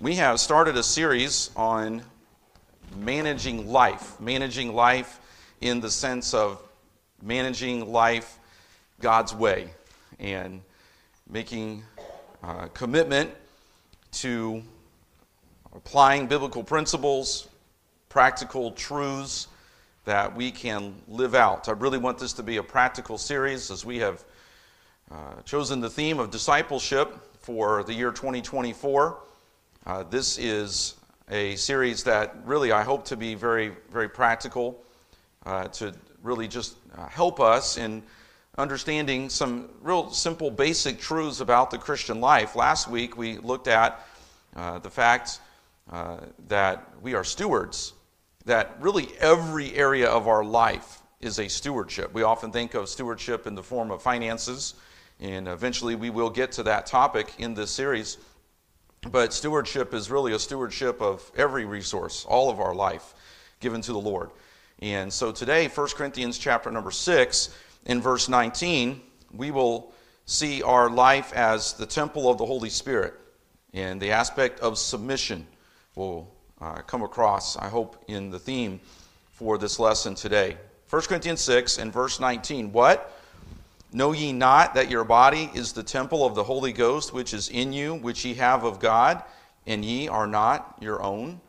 we have started a series on managing life, managing life in the sense of managing life God's way and making uh, commitment to applying biblical principles, practical truths that we can live out. I really want this to be a practical series as we have uh, chosen the theme of discipleship for the year 2024. Uh, this is a series that really I hope to be very, very practical uh, to really just uh, help us in understanding some real simple, basic truths about the Christian life. Last week we looked at uh, the fact uh, that we are stewards that really every area of our life is a stewardship. We often think of stewardship in the form of finances, and eventually we will get to that topic in this series. But stewardship is really a stewardship of every resource, all of our life given to the Lord. And so today, 1 Corinthians chapter number 6, in verse 19, we will see our life as the temple of the Holy Spirit. And the aspect of submission will uh, come across, I hope, in the theme for this lesson today. 1 Corinthians 6 and verse 19. What? Know ye not that your body is the temple of the Holy Ghost which is in you, which ye have of God, and ye are not your own?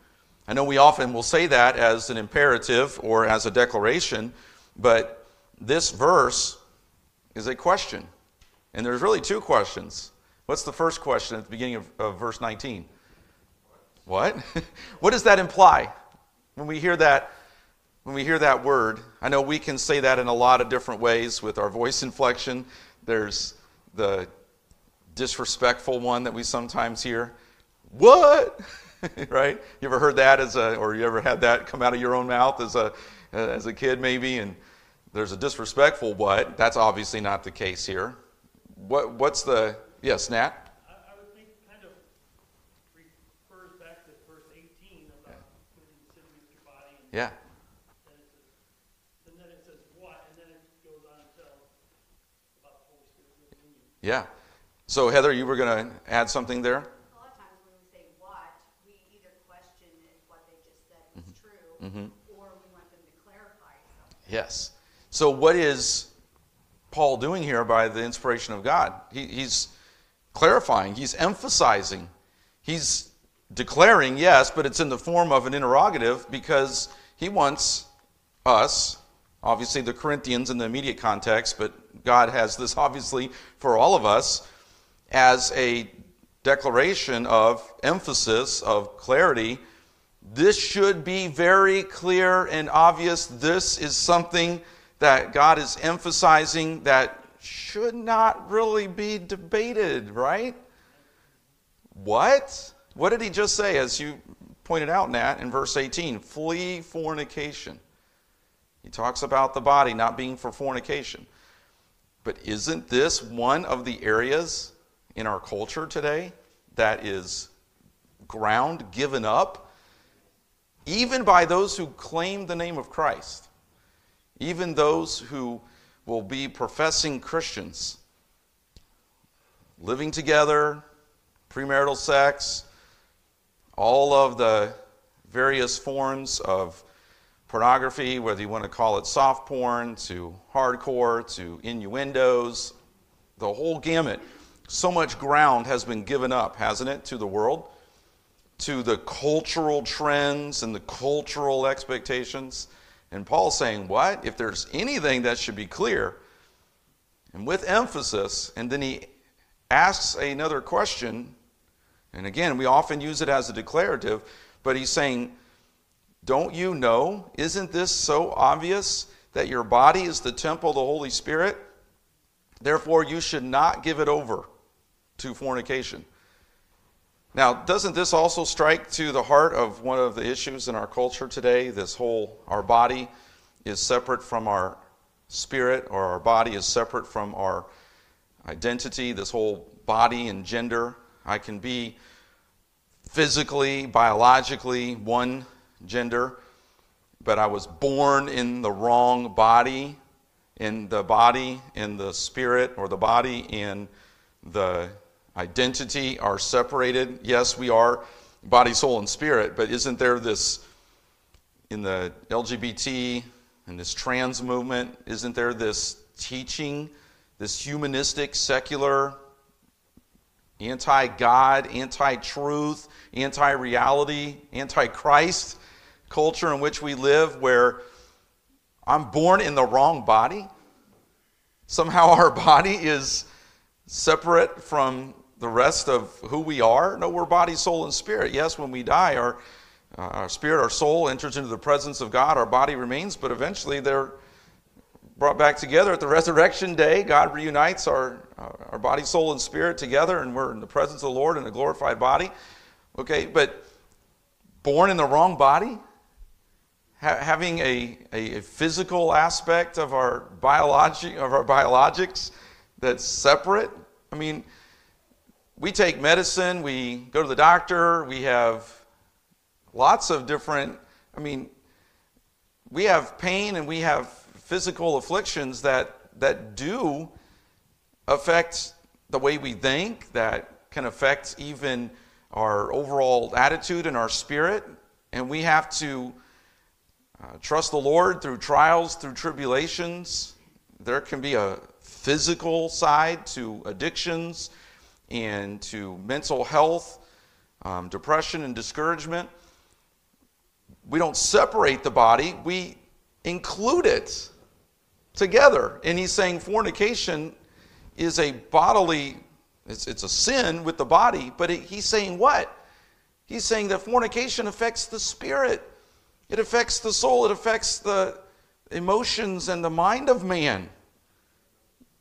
I know we often will say that as an imperative or as a declaration, but this verse is a question. And there's really two questions. What's the first question at the beginning of, of verse 19? What? what does that imply? When we hear that when we hear that word, I know we can say that in a lot of different ways with our voice inflection. There's the disrespectful one that we sometimes hear. What? right? You ever heard that as a or you ever had that come out of your own mouth as a as a kid maybe and there's a disrespectful what. That's obviously not the case here. What what's the Yes, Nat? Yeah. Considering your body. yeah. So, Heather, you were going to add something there? A lot of times when we say what, we either question if what they just said is mm-hmm. true mm-hmm. or we want them to clarify something. Yes. So, what is Paul doing here by the inspiration of God? He, he's clarifying, he's emphasizing, he's declaring, yes, but it's in the form of an interrogative because he wants us, obviously the Corinthians in the immediate context, but God has this obviously for all of us as a declaration of emphasis, of clarity. This should be very clear and obvious. This is something that God is emphasizing that should not really be debated, right? What? What did he just say, as you pointed out, Nat, in verse 18? Flee fornication. He talks about the body not being for fornication. But isn't this one of the areas in our culture today that is ground given up, even by those who claim the name of Christ, even those who will be professing Christians, living together, premarital sex, all of the various forms of pornography, whether you want to call it soft porn, to hardcore, to innuendos, the whole gamut. So much ground has been given up, hasn't it, to the world, to the cultural trends and the cultural expectations. And Paul's saying, What? If there's anything that should be clear, and with emphasis, and then he asks another question and again, we often use it as a declarative, but he's saying, Don't you know? Isn't this so obvious that your body is the temple of the Holy Spirit? Therefore, you should not give it over to fornication. Now, doesn't this also strike to the heart of one of the issues in our culture today? This whole, our body is separate from our spirit, or our body is separate from our identity, this whole body and gender I can be physically, biologically one gender, but I was born in the wrong body, in the body, in the spirit, or the body, in the identity are separated. Yes, we are body, soul, and spirit, but isn't there this in the LGBT and this trans movement? Isn't there this teaching, this humanistic, secular, anti God, anti truth, anti reality, anti Christ culture in which we live where I'm born in the wrong body? Somehow our body is separate from the rest of who we are? No, we're body, soul, and spirit. Yes, when we die, our, uh, our spirit, our soul enters into the presence of God, our body remains, but eventually they're brought back together at the resurrection day. God reunites our, our body, soul, and spirit together, and we're in the presence of the Lord in a glorified body. Okay, but born in the wrong body? Ha- having a, a, physical aspect of our, biology, of our biologics that's separate? I mean, we take medicine, we go to the doctor, we have lots of different, I mean, we have pain and we have physical afflictions that, that do affect the way we think, that can affect even our overall attitude and our spirit. And we have to uh, trust the Lord through trials, through tribulations. There can be a physical side to addictions and to mental health, um, depression, and discouragement. We don't separate the body, we include it together. And he's saying fornication is a bodily, it's, it's a sin with the body, but it, he's saying what? He's saying that fornication affects the spirit, it affects the soul, it affects the emotions and the mind of man.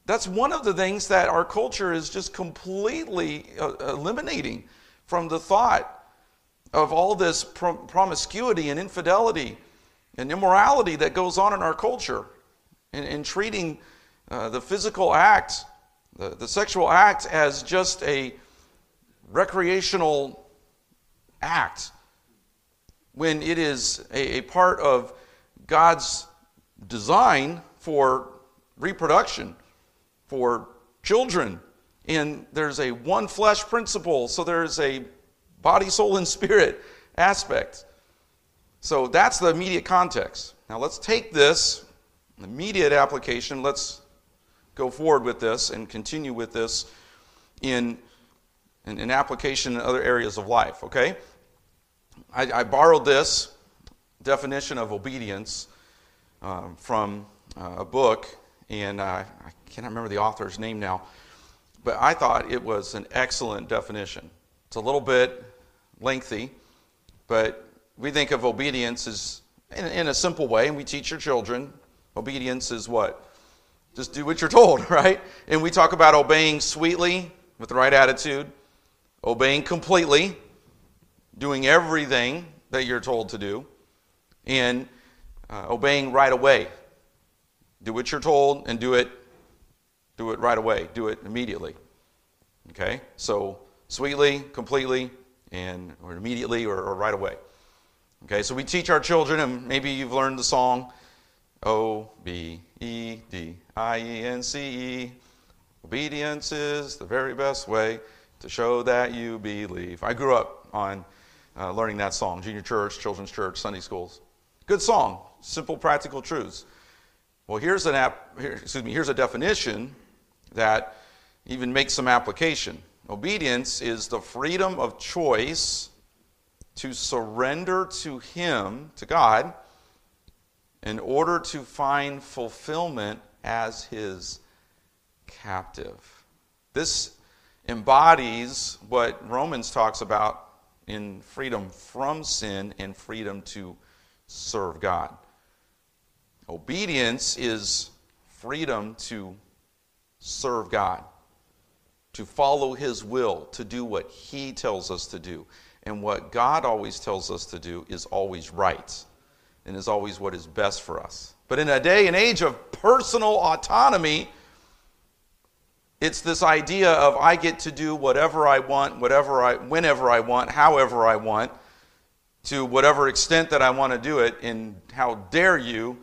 That's one of the things that our culture is just completely uh, eliminating from the thought of all this promiscuity and infidelity and immorality that goes on in our culture and treating uh, the physical act, the, the sexual act, as just a recreational act when it is a, a part of God's design for reproduction for children. And there's a one flesh principle, so there's a body, soul, and spirit aspect. So that's the immediate context. Now let's take this immediate application, let's go forward with this and continue with this in, in application in other areas of life, okay? I, I borrowed this definition of obedience um, from uh, a book, and uh, I can't remember the author's name now, but I thought it was an excellent definition. It's a little bit lengthy, but we think of obedience as in, in a simple way, and we teach your children obedience is what? Just do what you're told, right? And we talk about obeying sweetly with the right attitude, obeying completely, doing everything that you're told to do, and uh, obeying right away. Do what you're told and do it do it right away. Do it immediately. Okay? So, sweetly, completely, and or immediately or, or right away. Okay, so we teach our children, and maybe you've learned the song O B E D I E N C E. Obedience is the very best way to show that you believe. I grew up on uh, learning that song, junior church, children's church, Sunday schools. Good song, simple, practical truths. Well, here's an app. Here, excuse me. Here's a definition that even makes some application. Obedience is the freedom of choice to surrender to Him, to God, in order to find fulfillment as His captive. This embodies what Romans talks about in freedom from sin and freedom to serve God. Obedience is freedom to serve God, to follow His will, to do what He tells us to do. And what God always tells us to do is always right and is always what is best for us. But in a day and age of personal autonomy, it's this idea of I get to do whatever I want, whatever I, whenever I want, however I want, to whatever extent that I want to do it, and how dare you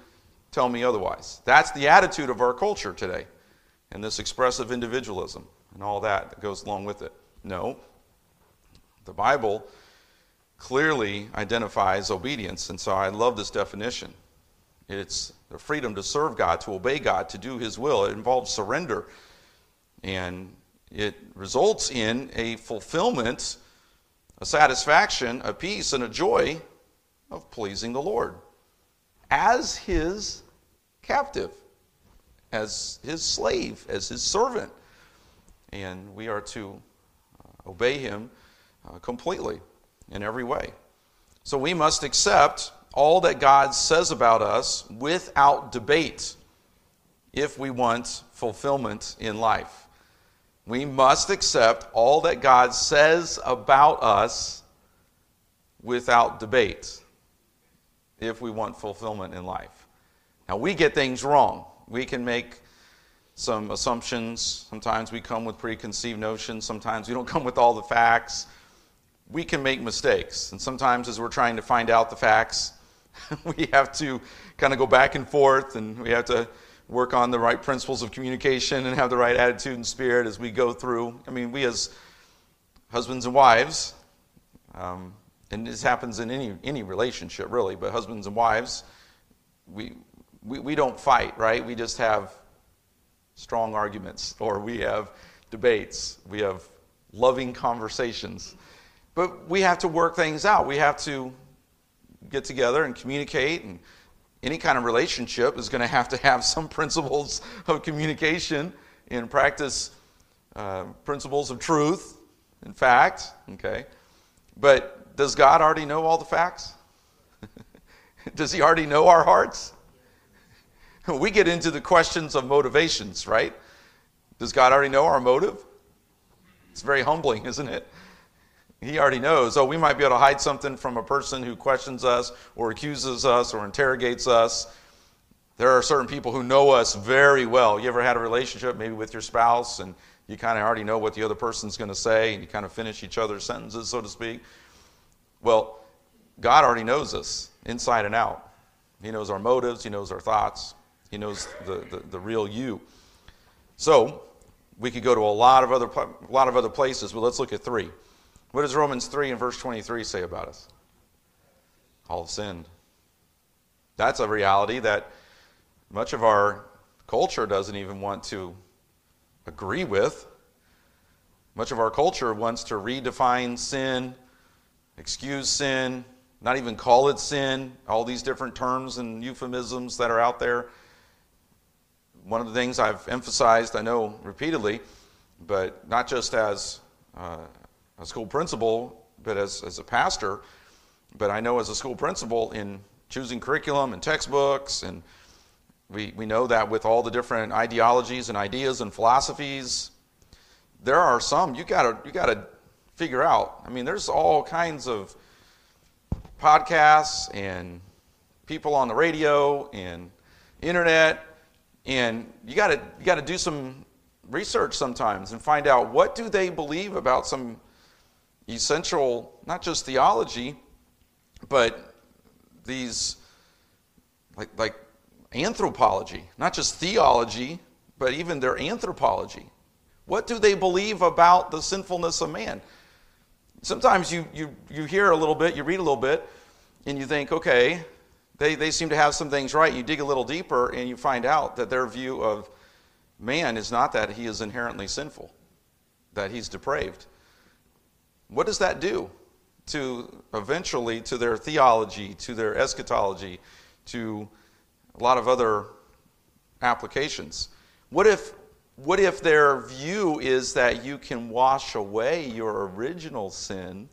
tell me otherwise? That's the attitude of our culture today and this expressive individualism and all that that goes along with it. No. The Bible clearly identifies obedience. And so I love this definition. It's the freedom to serve God, to obey God, to do His will. It involves surrender. And it results in a fulfillment, a satisfaction, a peace, and a joy of pleasing the Lord as His captive, as His slave, as His servant. And we are to uh, obey Him uh, completely in every way. So we must accept all that God says about us without debate if we want fulfillment in life. We must accept all that God says about us without debate if we want fulfillment in life. Now, we get things wrong. We can make some assumptions. Sometimes we come with preconceived notions. Sometimes we don't come with all the facts. We can make mistakes. And sometimes, as we're trying to find out the facts, we have to kind of go back and forth and we have to work on the right principles of communication and have the right attitude and spirit as we go through. I mean, we as husbands and wives, um, and this happens in any, any relationship really, but husbands and wives, we, we, we don't fight, right? We just have strong arguments or we have debates, we have loving conversations. But we have to work things out. We have to get together and communicate and any kind of relationship is going to have to have some principles of communication and practice uh, principles of truth and fact okay? But does god already know all the facts? Does he already know our hearts? We get into the questions of motivations right? Does god already know our motive? It's very humbling isn't it he already knows. Oh, we might be able to hide something from a person who questions us or accuses us or interrogates us. There are certain people who know us very well. You ever had a relationship maybe with your spouse and you kind of already know what the other person's going to say and you kind of finish each other's sentences, so to speak? Well, God already knows us inside and out. He knows our motives, He knows our thoughts, He knows the, the, the real you. So, we could go to a lot of other, a lot of other places, but let's look at three. What does Romans 3 and verse 23 say about us? All have sinned. That's a reality that much of our culture doesn't even want to agree with. Much of our culture wants to redefine sin, excuse sin, not even call it sin, all these different terms and euphemisms that are out there. One of the things I've emphasized, I know repeatedly, but not just as uh, a school principal, but as, as a pastor. But I know as a school principal in choosing curriculum and textbooks, and we, we know that with all the different ideologies and ideas and philosophies, there are some you gotta you gotta figure out. I mean, there's all kinds of podcasts and people on the radio and internet, and you gotta you gotta do some research sometimes and find out what do they believe about some essential, not just theology, but these, like, like anthropology, not just theology, but even their anthropology. What do they believe about the sinfulness of man? Sometimes you, you, you hear a little bit, you read a little bit, and you think, okay, they, they seem to have some things right. You dig a little deeper, and you find out that their view of man is not that he is inherently sinful, that he's depraved. What does that do to eventually to their theology, to their eschatology, to a lot of other applications? What if what if their view is that you can wash away your original sin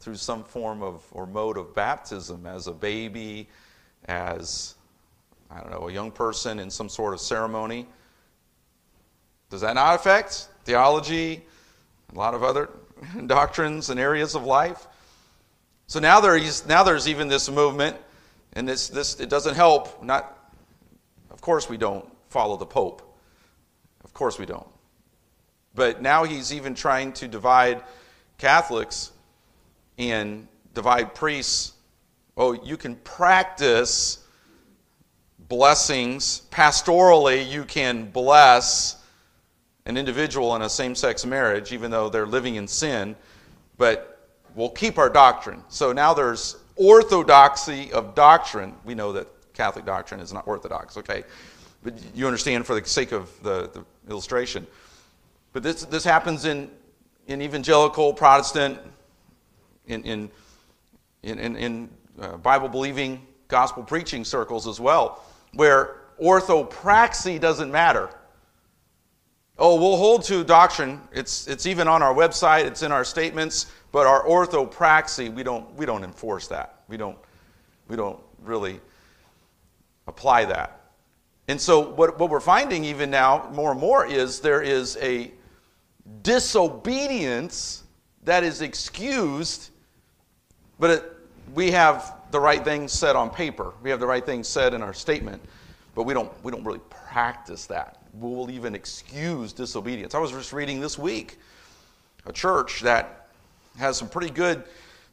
through some form of or mode of baptism as a baby, as I don't know, a young person in some sort of ceremony? Does that not affect theology? A lot of other doctrines and areas of life. So now there is now there's even this movement, and this this it doesn't help. Not, of course we don't follow the Pope. Of course we don't. But now he's even trying to divide Catholics and divide priests. Oh, you can practice blessings pastorally. You can bless an individual in a same sex marriage, even though they're living in sin, but we'll keep our doctrine. So now there's orthodoxy of doctrine. We know that Catholic doctrine is not orthodox, okay? But you understand for the sake of the, the illustration. But this, this happens in, in evangelical, Protestant, in, in, in, in uh, Bible believing, gospel preaching circles as well, where orthopraxy doesn't matter. Oh, we'll hold to doctrine. It's, it's even on our website, it's in our statements, but our orthopraxy, we don't, we don't enforce that. We don't, we don't really apply that. And so, what, what we're finding even now more and more is there is a disobedience that is excused, but it, we have the right things said on paper. We have the right things said in our statement, but we don't, we don't really practice that. We'll even excuse disobedience. I was just reading this week a church that has some pretty good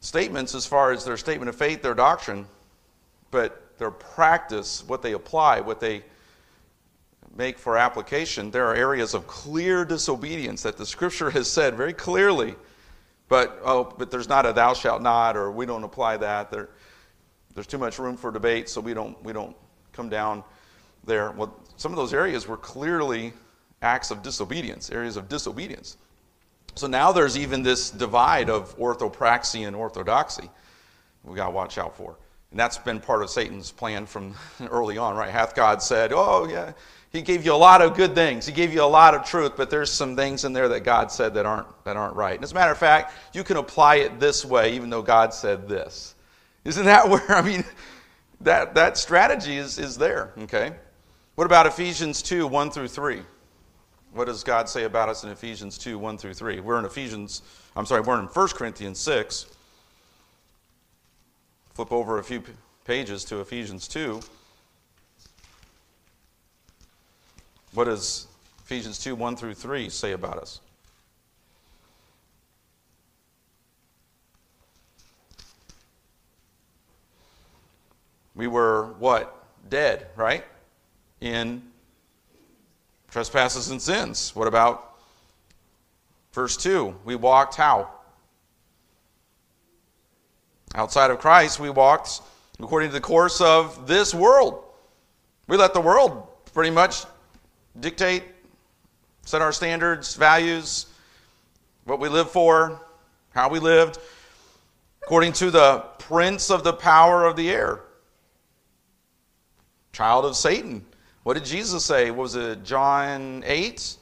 statements as far as their statement of faith, their doctrine, but their practice, what they apply, what they make for application, there are areas of clear disobedience that the scripture has said very clearly. But oh, but there's not a thou shalt not, or we don't apply that. There, there's too much room for debate, so we don't we don't come down there. Well, some of those areas were clearly acts of disobedience, areas of disobedience. So now there's even this divide of orthopraxy and orthodoxy we got to watch out for. And that's been part of Satan's plan from early on, right? Hath God said, oh, yeah, he gave you a lot of good things. He gave you a lot of truth, but there's some things in there that God said that aren't, that aren't right. And as a matter of fact, you can apply it this way, even though God said this. Isn't that where, I mean, that, that strategy is, is there, okay? What about Ephesians 2 1 through 3? What does God say about us in Ephesians 2 1 through 3? We're in Ephesians, I'm sorry, we're in 1 Corinthians 6. Flip over a few pages to Ephesians 2. What does Ephesians 2 1 through 3 say about us? We were what? Dead, right? In trespasses and sins. What about verse 2? We walked how? Outside of Christ, we walked according to the course of this world. We let the world pretty much dictate, set our standards, values, what we live for, how we lived, according to the prince of the power of the air. Child of Satan. What did Jesus say? Was it John 8?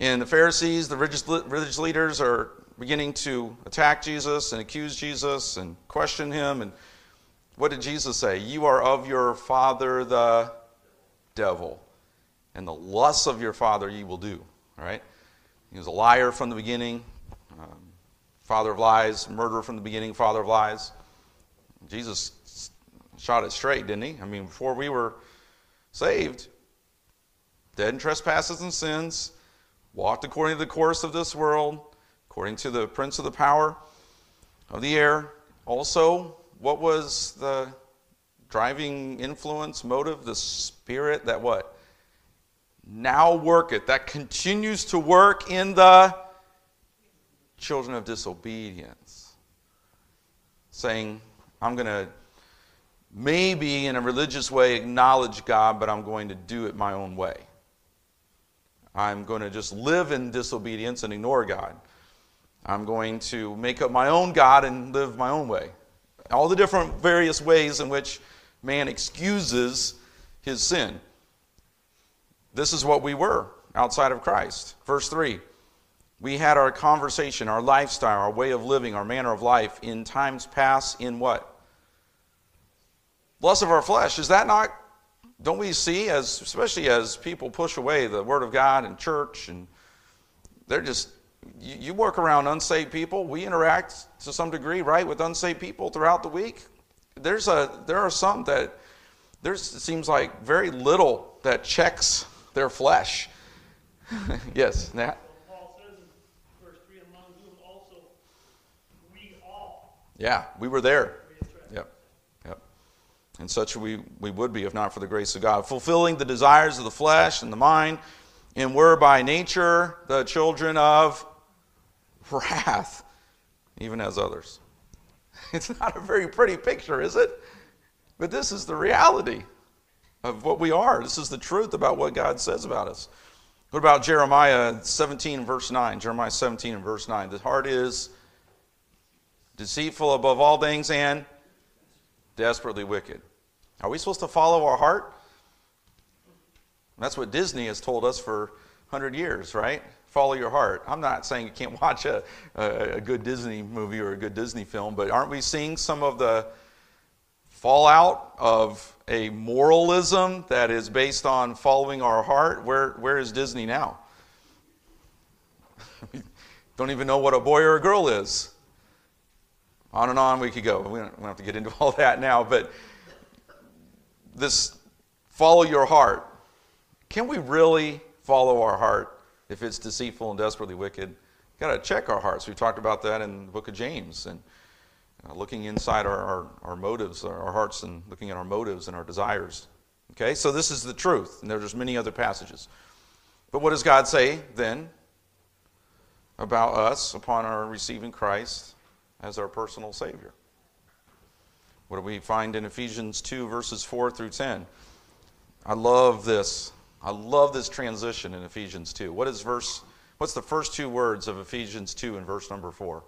And the Pharisees, the religious leaders, are beginning to attack Jesus and accuse Jesus and question him. And what did Jesus say? You are of your father, the devil and the lusts of your father ye will do. All right? He was a liar from the beginning, um, father of lies, murderer from the beginning, father of lies. Jesus shot it straight, didn't he? I mean, before we were saved, dead in trespasses and sins, walked according to the course of this world, according to the prince of the power of the air. Also, what was the driving influence, motive, the spirit that what? now worketh, that continues to work in the children of disobedience. Saying, I'm going to maybe in a religious way acknowledge God, but I'm going to do it my own way. I'm going to just live in disobedience and ignore God. I'm going to make up my own God and live my own way. All the different various ways in which man excuses his sin. This is what we were outside of Christ. Verse 3 We had our conversation, our lifestyle, our way of living, our manner of life in times past in what? Lust of our flesh. Is that not, don't we see, as especially as people push away the Word of God and church, and they're just, you, you work around unsaved people. We interact to some degree, right, with unsaved people throughout the week. There's a, there are some that, there's, it seems like very little that checks their flesh. yes, Nat? Paul says in verse 3 among whom also we all. Yeah, we were there. And such we, we would be if not for the grace of God. Fulfilling the desires of the flesh and the mind, and were by nature the children of wrath. even as others. It's not a very pretty picture, is it? But this is the reality of what we are. This is the truth about what God says about us. What about Jeremiah 17, verse 9? Jeremiah 17 and verse 9. The heart is deceitful above all things and desperately wicked. Are we supposed to follow our heart? That's what Disney has told us for 100 years, right? Follow your heart. I'm not saying you can't watch a, a, good Disney movie or a good Disney film, but aren't we seeing some of the fallout of a moralism that is based on following our heart? Where, where is Disney now? don't even know what a boy or a girl is. On and on we could go. We don't, we don't have to get into all that now, but this follow your heart. Can we really follow our heart if it's deceitful and desperately wicked? Got to check our hearts. We talked about that in the book of James and uh, looking inside our, our, our motives, our, our hearts, and looking at our motives and our desires. Okay, so this is the truth, and there's many other passages. But what does God say then about us upon our receiving Christ as our personal Savior? What do we find in Ephesians 2, verses 4 through 10? I love this. I love this transition in Ephesians 2. What is verse what's the first two words of Ephesians 2 in verse number 4?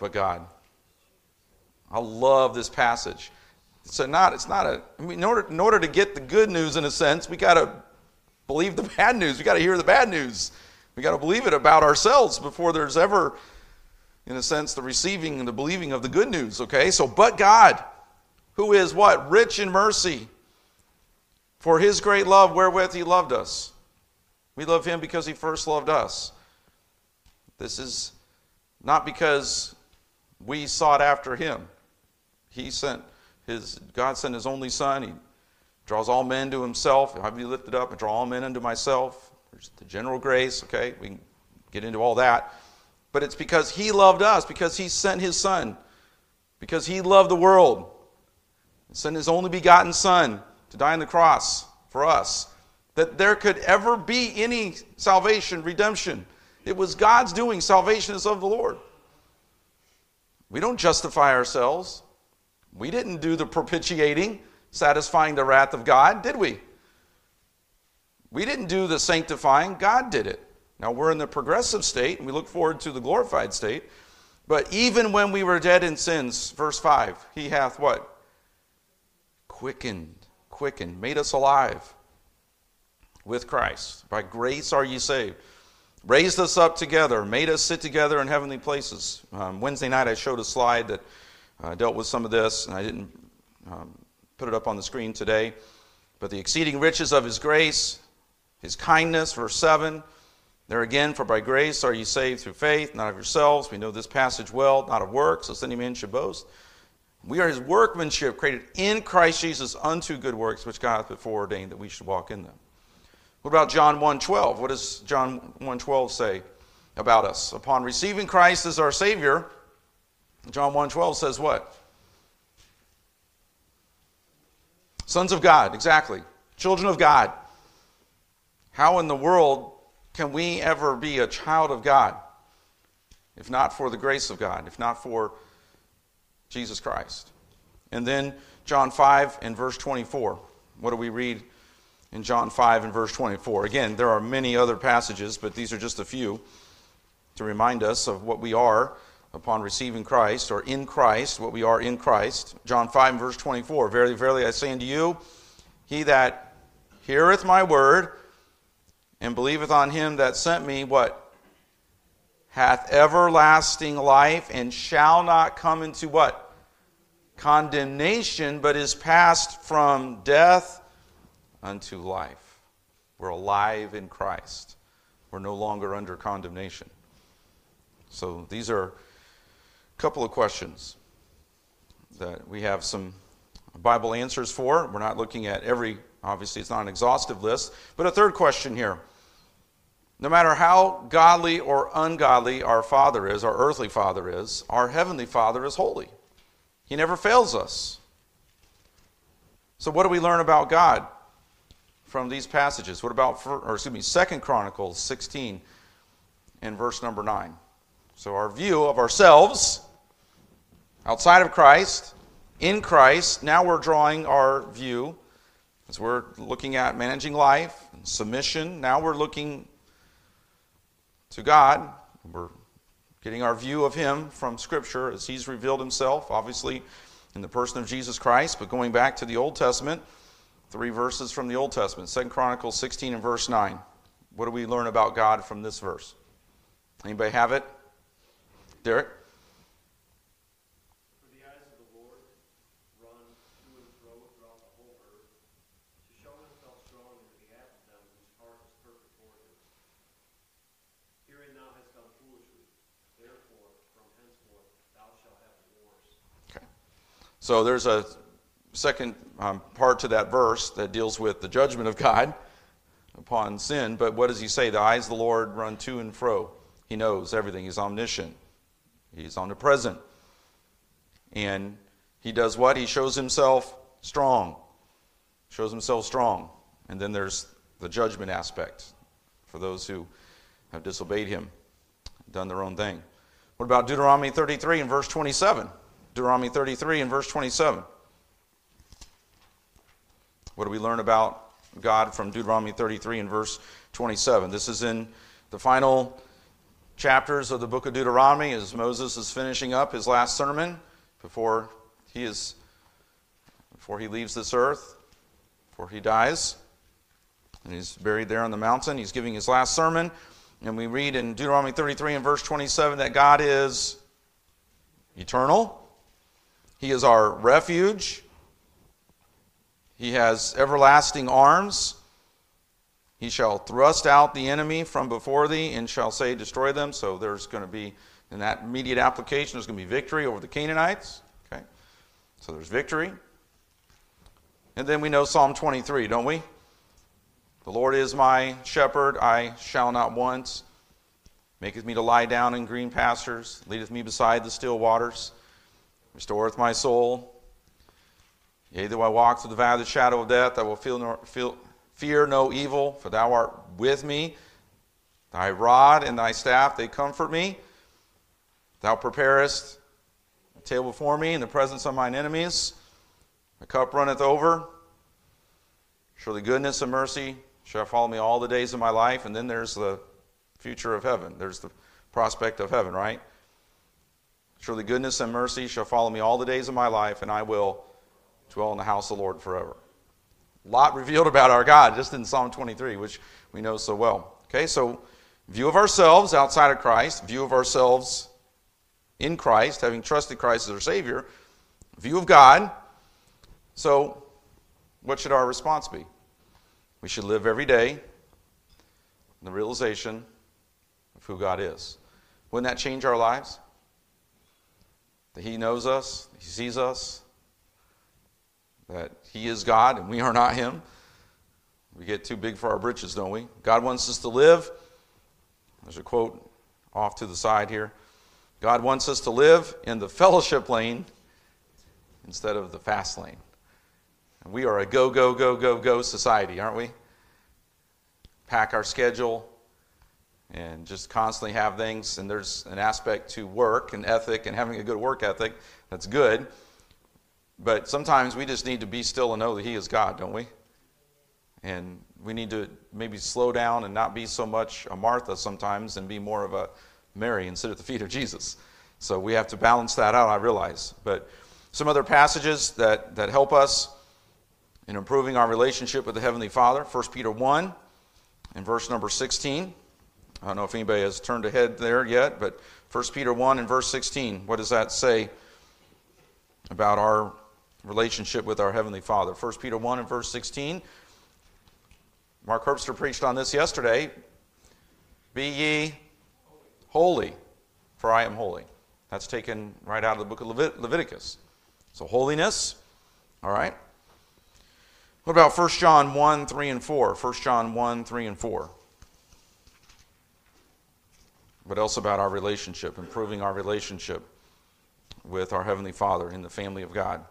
But God. I love this passage. So not it's not a I mean in order in order to get the good news in a sense, we got to believe the bad news. We got to hear the bad news. We got to believe it about ourselves before there's ever in a sense the receiving and the believing of the good news, okay? So but God, who is what? Rich in mercy. For his great love wherewith he loved us. We love him because he first loved us. This is not because we sought after him. He sent his God sent his only son. He draws all men to himself. I be lifted up and draw all men unto myself. There's the general grace, okay? We can get into all that. But it's because he loved us, because he sent his son, because he loved the world. Sent his only begotten son to die on the cross for us. That there could ever be any salvation, redemption. It was God's doing. Salvation is of the Lord. We don't justify ourselves. We didn't do the propitiating, satisfying the wrath of God, did we? We didn't do the sanctifying, God did it. Now we're in the progressive state, and we look forward to the glorified state. But even when we were dead in sins, verse 5, he hath what? Quickened, quickened, made us alive with Christ. By grace are ye saved. Raised us up together, made us sit together in heavenly places. Um, Wednesday night I showed a slide that uh, dealt with some of this, and I didn't um, put it up on the screen today. But the exceeding riches of his grace, his kindness, verse 7. There again, for by grace are ye saved through faith, not of yourselves. We know this passage well, not of works, lest any man should boast. We are his workmanship, created in Christ Jesus unto good works, which God hath before ordained that we should walk in them. What about John 1.12? What does John 1.12 say about us? Upon receiving Christ as our Savior, John 1.12 says what? Sons of God, exactly. Children of God. How in the world can we ever be a child of God if not for the grace of God, if not for Jesus Christ? And then John 5 and verse 24. What do we read in John 5 and verse 24? Again, there are many other passages, but these are just a few to remind us of what we are upon receiving Christ, or in Christ, what we are in Christ. John 5 and verse 24 Verily, verily, I say unto you, he that heareth my word and believeth on him that sent me, what? Hath everlasting life and shall not come into what? Condemnation, but is passed from death unto life. We're alive in Christ. We're no longer under condemnation. So these are a couple of questions that we have some Bible answers for. We're not looking at every, obviously, it's not an exhaustive list. But a third question here. No matter how godly or ungodly our Father is, our earthly Father is, our Heavenly Father is holy. He never fails us. So, what do we learn about God from these passages? What about, or excuse me, Second Chronicles 16 and verse number 9? So, our view of ourselves outside of Christ, in Christ, now we're drawing our view as we're looking at managing life and submission. Now we're looking to God. We're getting our view of Him from Scripture as He's revealed Himself, obviously in the person of Jesus Christ. But going back to the Old Testament, three verses from the Old Testament, Second Chronicles 16 and verse 9. What do we learn about God from this verse? Anybody have it? Derek? For the eyes of the Lord run to and fro throughout the whole earth, to show himself strong in the behalf of them whose heart is perfect toward him. Herein thou hast done foolishly, therefore from henceforth thou shalt have wars. Okay. So there's a second um, part to that verse that deals with the judgment of God upon sin. But what does he say? The eyes of the Lord run to and fro. He knows everything. He's omniscient. He's omnipresent. And he does what? He shows himself strong. Shows himself strong. And then there's the judgment aspect for those who have disobeyed him, done their own thing. What about Deuteronomy 33 and verse 27? Deuteronomy 33 and verse 27. What do we learn about God from Deuteronomy 33 and verse 27? This is in the final chapters of the book of Deuteronomy as Moses is finishing up his last sermon before he is before he leaves this earth, before he dies. And he's buried there on the mountain. He's giving his last sermon. And we read in Deuteronomy 33 and verse 27 that God is eternal. He is our refuge. He has everlasting arms. He shall thrust out the enemy from before thee and shall say, Destroy them. So there's going to be, in that immediate application, there's going to be victory over the Canaanites. Okay? So there's victory. And then we know Psalm 23, don't we? The Lord is my shepherd, I shall not want. Maketh me to lie down in green pastures, leadeth me beside the still waters, restoreth my soul. Yea, though I walk through the valley of the shadow of death, I will feel no, feel, fear no evil, for thou art with me. Thy rod and thy staff, they comfort me. Thou preparest a table before me in the presence of mine enemies. My cup runneth over. Surely goodness and mercy shall follow me all the days of my life. And then there's the future of heaven. There's the prospect of heaven, right? Surely goodness and mercy shall follow me all the days of my life, and I will dwell in the house of the Lord forever. A lot revealed about our God just in Psalm 23, which we know so well. Okay, so view of ourselves outside of Christ, view of ourselves in Christ, having trusted Christ as our Savior, view of God. So, what should our response be? We should live every day in the realization of who God is. Wouldn't that change our lives? That He knows us, He sees us, that He is God and we are not Him. We get too big for our britches, don't we? God wants us to live. There's a quote off to the side here. God wants us to live in the fellowship lane instead of the fast lane. And we are a go, go, go, go, go society, aren't we? Pack our schedule and just constantly have things. And there's an aspect to work and ethic and having a good work ethic that's good. But sometimes we just need to be still and know that He is God, don't we? And we need to maybe slow down and not be so much a Martha sometimes and be more of a Mary and sit at the feet of Jesus. So we have to balance that out, I realize. But some other passages that, that help us in improving our relationship with the Heavenly Father 1 Peter 1 and verse number 16. I don't know if anybody has turned ahead there yet, but 1 Peter 1 and verse 16, what does that say about our relationship with our Heavenly Father? 1 Peter 1 and verse 16. Mark Herbster preached on this yesterday. Be ye holy, for I am holy. That's taken right out of the book of Levit- Leviticus. So, holiness, all right? What about 1 John 1, 3, and 4? 1 John 1, 3, and 4. What else about our relationship, improving our relationship with our Heavenly Father in the family of God?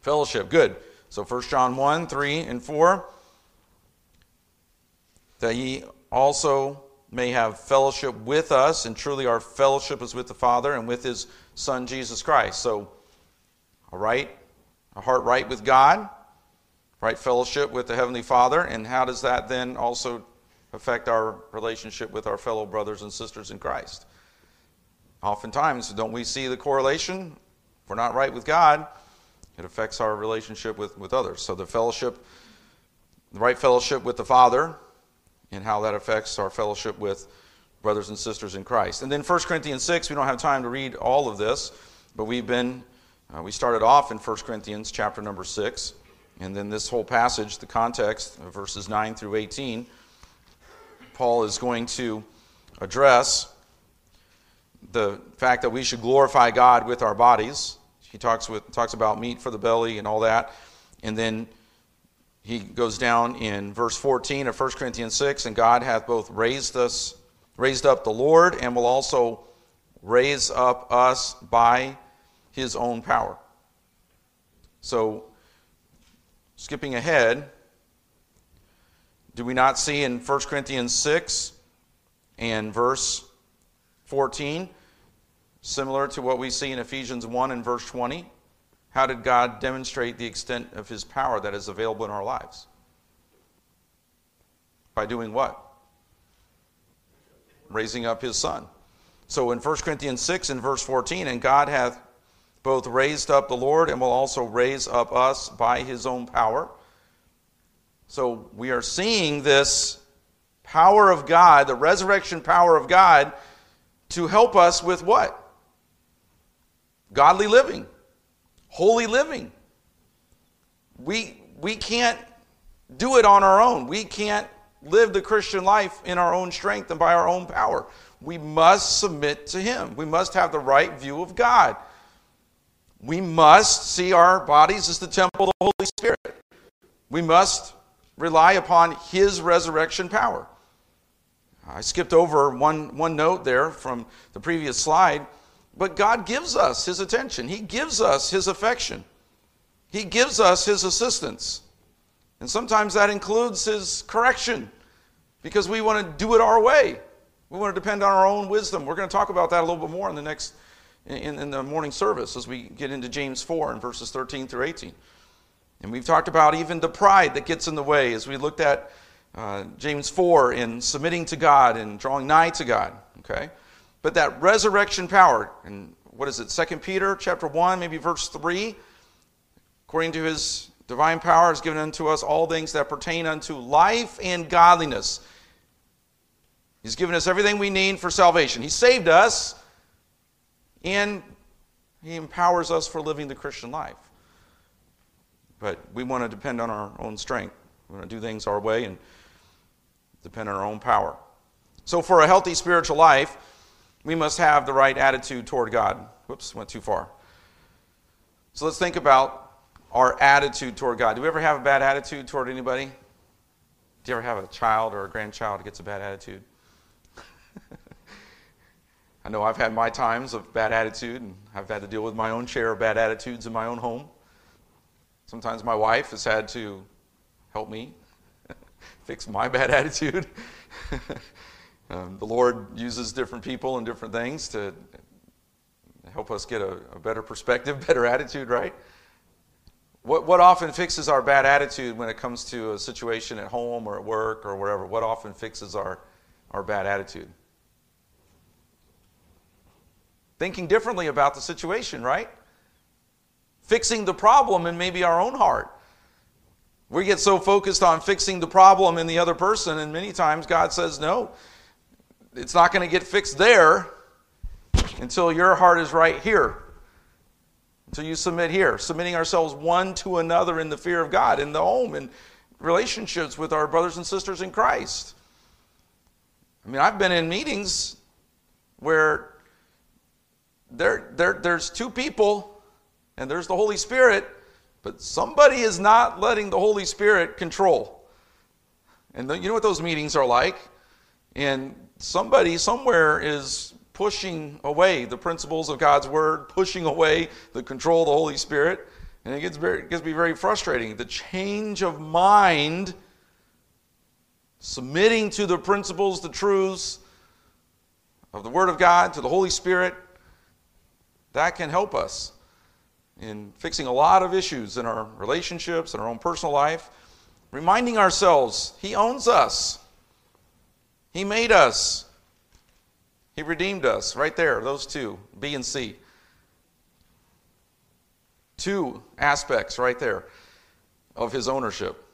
Fellowship, good. So 1 John 1, 3, and 4. That ye also may have fellowship with us, and truly our fellowship is with the Father and with His Son Jesus Christ. So, a right, a heart right with God, right fellowship with the Heavenly Father, and how does that then also affect our relationship with our fellow brothers and sisters in Christ? Oftentimes, don't we see the correlation? If we're not right with God, it affects our relationship with, with others. So the fellowship, the right fellowship with the Father, and how that affects our fellowship with brothers and sisters in Christ. And then 1 Corinthians 6, we don't have time to read all of this, but we've been, uh, we started off in 1 Corinthians chapter number 6, and then this whole passage, the context, verses 9 through 18, Paul is going to address the fact that we should glorify God with our bodies. He talks, with, talks about meat for the belly and all that. And then he goes down in verse 14 of 1 Corinthians 6 and God hath both raised us, raised up the Lord, and will also raise up us by his own power. So, skipping ahead, do we not see in 1 Corinthians 6 and verse 14, similar to what we see in Ephesians 1 and verse 20? How did God demonstrate the extent of his power that is available in our lives? By doing what? Raising up his son. So in 1 Corinthians 6 and verse 14, and God hath both raised up the Lord and will also raise up us by his own power. So we are seeing this power of God, the resurrection power of God, to help us with what? Godly living, holy living. We, we can't do it on our own. We can't live the Christian life in our own strength and by our own power. We must submit to Him. We must have the right view of God. We must see our bodies as the temple of the Holy Spirit. We must rely upon His resurrection power. I skipped over one, one note there from the previous slide, but God gives us His attention, He gives us His affection, He gives us His assistance. And sometimes that includes His correction because we want to do it our way. We want to depend on our own wisdom. We're going to talk about that a little bit more in the next in, in the morning service as we get into James 4 and verses 13 through 18. And we've talked about even the pride that gets in the way as we looked at uh, James 4 in submitting to God and drawing nigh to God. Okay? But that resurrection power, and what is it, 2 Peter chapter 1, maybe verse 3, according to his divine power has given unto us all things that pertain unto life and godliness. He's given us everything we need for salvation. He saved us and He empowers us for living the Christian life. But we want to depend on our own strength. We want to do things our way and depend on our own power. So, for a healthy spiritual life, we must have the right attitude toward God. Whoops, went too far. So, let's think about our attitude toward God. Do we ever have a bad attitude toward anybody? Do you ever have a child or a grandchild that gets a bad attitude? I know I've had my times of bad attitude, and I've had to deal with my own share of bad attitudes in my own home. Sometimes my wife has had to help me fix my bad attitude. um, the Lord uses different people and different things to help us get a, a better perspective, better attitude, right? What, what often fixes our bad attitude when it comes to a situation at home or at work or wherever? What often fixes our, our bad attitude? thinking differently about the situation, right? Fixing the problem in maybe our own heart. We get so focused on fixing the problem in the other person, and many times God says, no, it's not going to get fixed there until your heart is right here. Until you submit here. Submitting ourselves one to another in the fear of God, in the home, in relationships with our brothers and sisters in Christ. I mean, I've been in meetings where there, there, there's two people, and there's the Holy Spirit, but somebody is not letting the Holy Spirit control. And the, you know what those meetings are like? And somebody somewhere is pushing away the principles of God's Word, pushing away the control of the Holy Spirit. And it gets, very, it gets to be very frustrating. The change of mind, submitting to the principles, the truths, of the Word of God, to the Holy Spirit, that can help us in fixing a lot of issues in our relationships, in our own personal life. Reminding ourselves, He owns us, He made us, He redeemed us. Right there, those two, B and C. Two aspects right there of His ownership.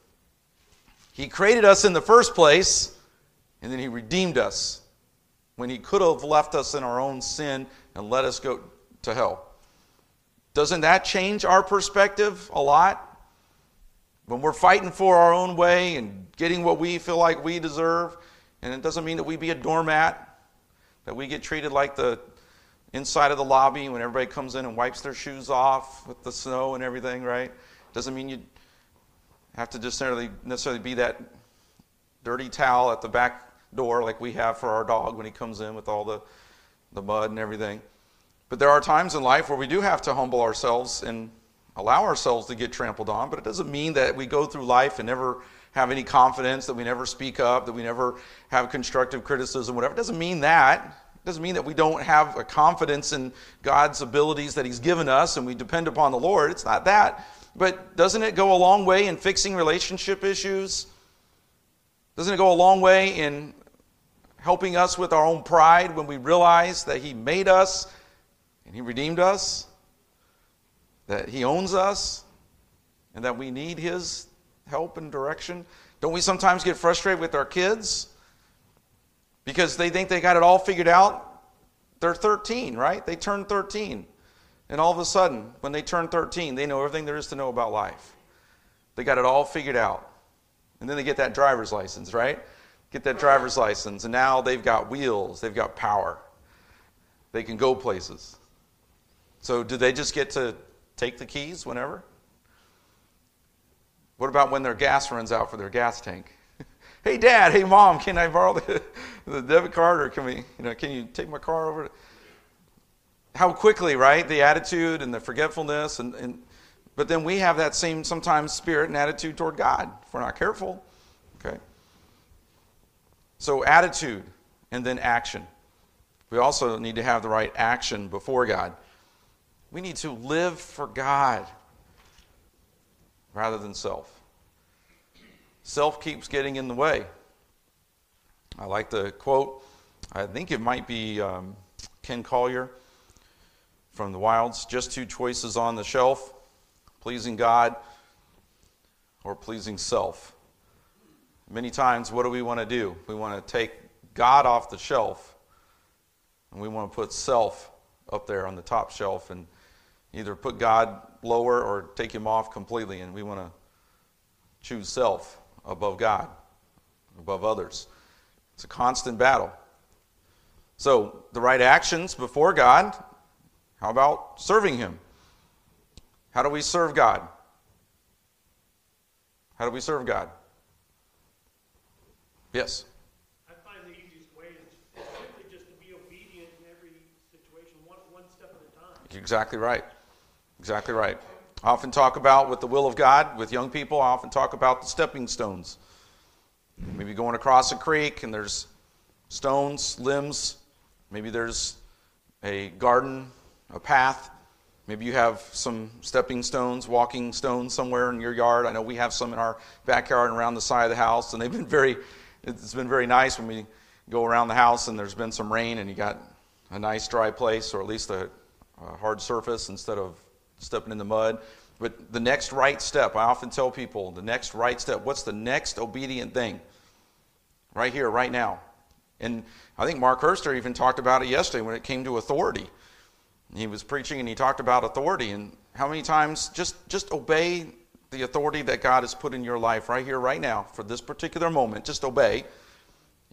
He created us in the first place, and then He redeemed us when He could have left us in our own sin and let us go to hell. Doesn't that change our perspective a lot? When we're fighting for our own way and getting what we feel like we deserve, and it doesn't mean that we be a doormat, that we get treated like the inside of the lobby when everybody comes in and wipes their shoes off with the snow and everything, right? Doesn't mean you have to necessarily, necessarily be that dirty towel at the back door like we have for our dog when he comes in with all the, the mud and everything. But there are times in life where we do have to humble ourselves and allow ourselves to get trampled on, but it doesn't mean that we go through life and never have any confidence, that we never speak up, that we never have constructive criticism, whatever. It doesn't mean that. It doesn't mean that we don't have a confidence in God's abilities that He's given us and we depend upon the Lord. It's not that. But doesn't it go a long way in fixing relationship issues? Doesn't it go a long way in helping us with our own pride when we realize that He made us and He redeemed us, that He owns us, and that we need His help and direction? Don't we sometimes get frustrated with our kids because they think they got it all figured out? They're 13, right? They turn 13. And all of a sudden, when they turn 13, they know everything there is to know about life. They got it all figured out. And then they get that driver's license, right? Get that driver's license, and now they've got wheels, they've got power. They can go places. So, do they just get to take the keys whenever? What about when their gas runs out for their gas tank? hey, Dad, hey, Mom, can I borrow the, the debit card, or can we, you know, can you take my car over? How quickly, right? The attitude and the forgetfulness, and, and but then we have that same sometimes spirit and attitude toward God if we're not careful. Okay. So attitude and then action. We also need to have the right action before God. We need to live for God rather than self. Self keeps getting in the way. I like the quote, I think it might be um, Ken Collier from the Wilds just two choices on the shelf pleasing God or pleasing self. Many times, what do we want to do? We want to take God off the shelf and we want to put self up there on the top shelf and either put God lower or take him off completely. And we want to choose self above God, above others. It's a constant battle. So, the right actions before God, how about serving Him? How do we serve God? How do we serve God? Yes. I find the easiest way is simply just to be obedient in every situation, one, one step at a time. You're exactly right. Exactly right. I often talk about with the will of God with young people, I often talk about the stepping stones. Maybe going across a creek and there's stones, limbs, maybe there's a garden, a path. Maybe you have some stepping stones, walking stones somewhere in your yard. I know we have some in our backyard and around the side of the house, and they've been very, it's been very nice when we go around the house and there's been some rain and you got a nice dry place or at least a, a hard surface instead of stepping in the mud. But the next right step, I often tell people the next right step, what's the next obedient thing? Right here, right now. And I think Mark Herster even talked about it yesterday when it came to authority. He was preaching and he talked about authority and how many times just, just obey the authority that God has put in your life right here, right now, for this particular moment. Just obey.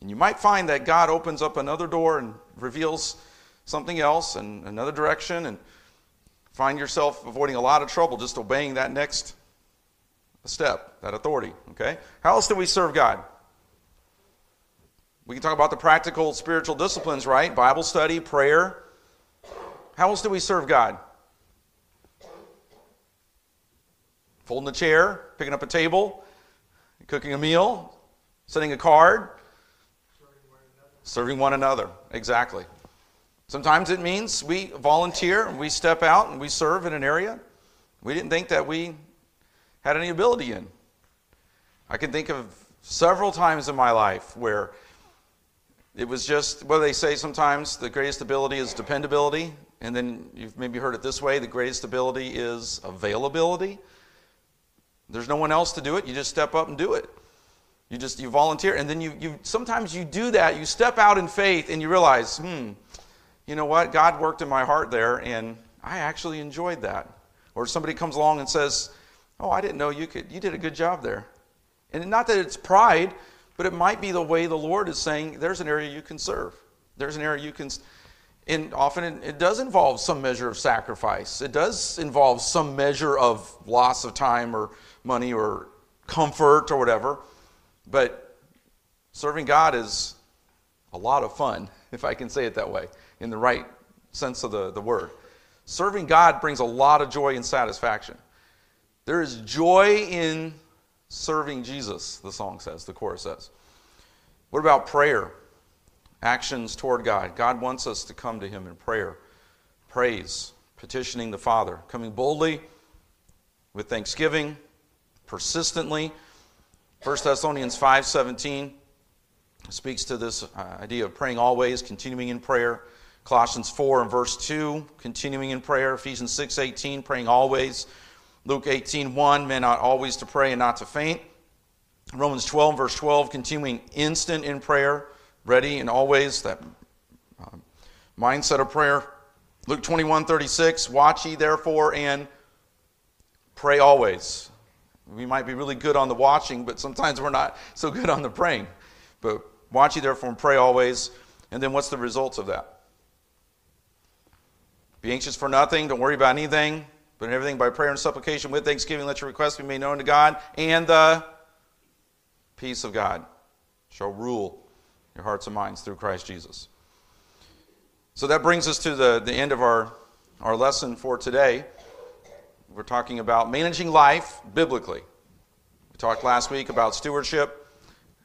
And you might find that God opens up another door and reveals something else and another direction and find yourself avoiding a lot of trouble just obeying that next step, that authority. Okay? How else do we serve God? We can talk about the practical spiritual disciplines, right? Bible study, prayer. How else do we serve God? Folding a chair, picking up a table, cooking a meal, sending a card, serving one another. Exactly. Sometimes it means we volunteer and we step out and we serve in an area we didn't think that we had any ability in. I can think of several times in my life where it was just, well, they say sometimes the greatest ability is dependability, and then you've maybe heard it this way the greatest ability is availability. There's no one else to do it, you just step up and do it. You just you volunteer, and then you, you sometimes you do that, you step out in faith and you realize, hmm, you know what, God worked in my heart there, and I actually enjoyed that. Or somebody comes along and says, Oh, I didn't know you could you did a good job there. And not that it's pride, but it might be the way the Lord is saying, there's an area you can serve. There's an area you can and often it does involve some measure of sacrifice. It does involve some measure of loss of time or money or comfort or whatever. But serving God is a lot of fun, if I can say it that way, in the right sense of the, the word. Serving God brings a lot of joy and satisfaction. There is joy in serving Jesus, the song says, the chorus says. What about prayer? Actions toward God. God wants us to come to Him in prayer, praise, petitioning the Father, coming boldly with thanksgiving, persistently. 1 Thessalonians 5:17 speaks to this uh, idea of praying always, continuing in prayer. Colossians 4 and verse 2, continuing in prayer. Ephesians 6 18, praying always. Luke 18 1, men ought always to pray and not to faint. Romans 12 verse 12, continuing instant in prayer, ready and always, that uh, mindset of prayer. Luke 21 36, watch ye therefore and pray always. We might be really good on the watching, but sometimes we're not so good on the praying. But watch ye therefore and pray always. And then what's the results of that? Be anxious for nothing. Don't worry about anything. But in everything, by prayer and supplication with thanksgiving, let your requests be made known to God. And the peace of God shall rule your hearts and minds through Christ Jesus. So that brings us to the, the end of our, our lesson for today. We're talking about managing life biblically. We talked last week about stewardship.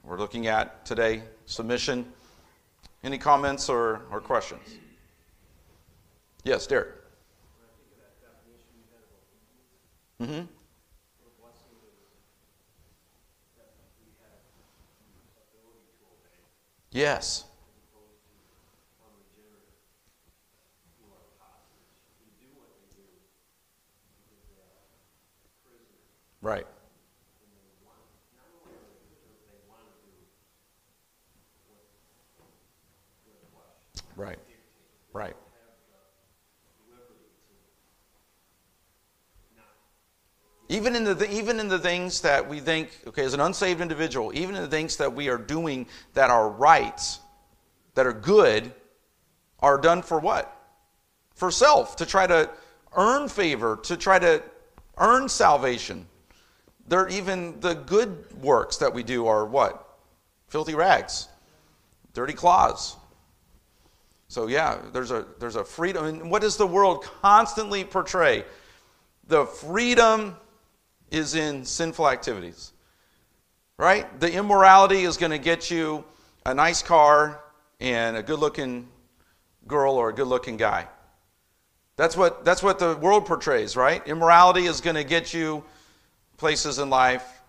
We're looking at today submission. Any comments or, or questions? Yes, Derek. Mm-hmm. Yes. Right. Right. Right. Even in, the, even in the things that we think, okay, as an unsaved individual, even in the things that we are doing that are right, that are good, are done for what? For self, to try to earn favor, to try to earn salvation. There, even the good works that we do are what? Filthy rags, dirty claws. So yeah, there's a there's a freedom. And what does the world constantly portray? The freedom is in sinful activities. Right? The immorality is going to get you a nice car and a good looking girl or a good looking guy. That's what, that's what the world portrays, right? Immorality is going to get you places in life,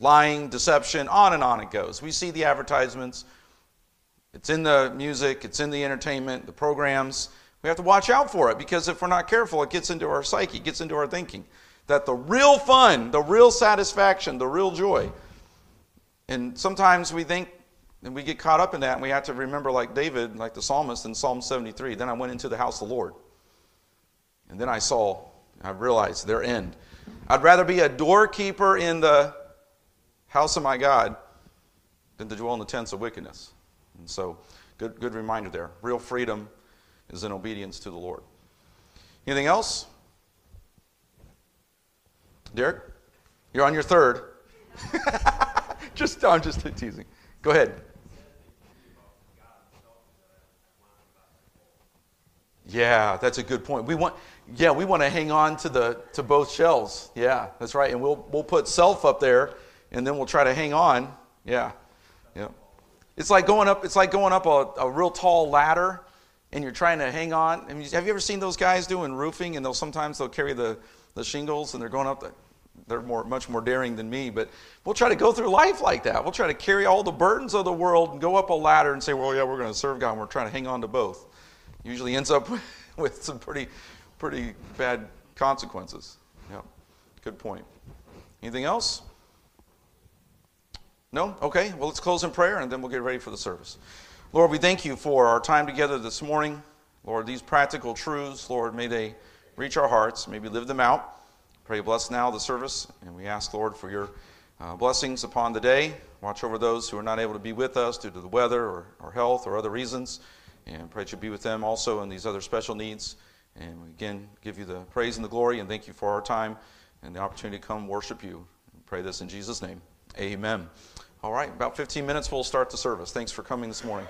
lying, deception, on and on it goes. We see the advertisements. It's in the music, it's in the entertainment, the programs. We have to watch out for it because if we're not careful, it gets into our psyche, it gets into our thinking that the real fun, the real satisfaction, the real joy, and sometimes we think and we get caught up in that, and we have to remember, like David, like the psalmist in Psalm 73, then I went into the house of the Lord. And then I saw, I realized their end. I'd rather be a doorkeeper in the house of my God than to dwell in the tents of wickedness. And so, good, good reminder there. Real freedom is in obedience to the Lord. Anything else? Derek, you're on your third. just I'm just teasing. Go ahead. Yeah, that's a good point. We want yeah, we want to hang on to the to both shelves. Yeah, that's right. And we'll we'll put self up there and then we'll try to hang on. Yeah. Yeah. It's like going up it's like going up a, a real tall ladder and you're trying to hang on. I mean, have you ever seen those guys doing roofing? And they'll sometimes they'll carry the, the shingles and they're going up the, they're more, much more daring than me, but we'll try to go through life like that. We'll try to carry all the burdens of the world and go up a ladder and say, well, yeah, we're going to serve God, and we're trying to hang on to both. Usually ends up with some pretty, pretty bad consequences. Yeah, good point. Anything else? No? Okay, well, let's close in prayer and then we'll get ready for the service. Lord, we thank you for our time together this morning. Lord, these practical truths, Lord, may they reach our hearts, may we live them out. Pray bless now the service, and we ask, Lord, for your uh, blessings upon the day. Watch over those who are not able to be with us due to the weather or, or health or other reasons. And pray that you be with them also in these other special needs. And we again give you the praise and the glory and thank you for our time and the opportunity to come worship you. Pray this in Jesus' name. Amen. All right, about 15 minutes, we'll start the service. Thanks for coming this morning.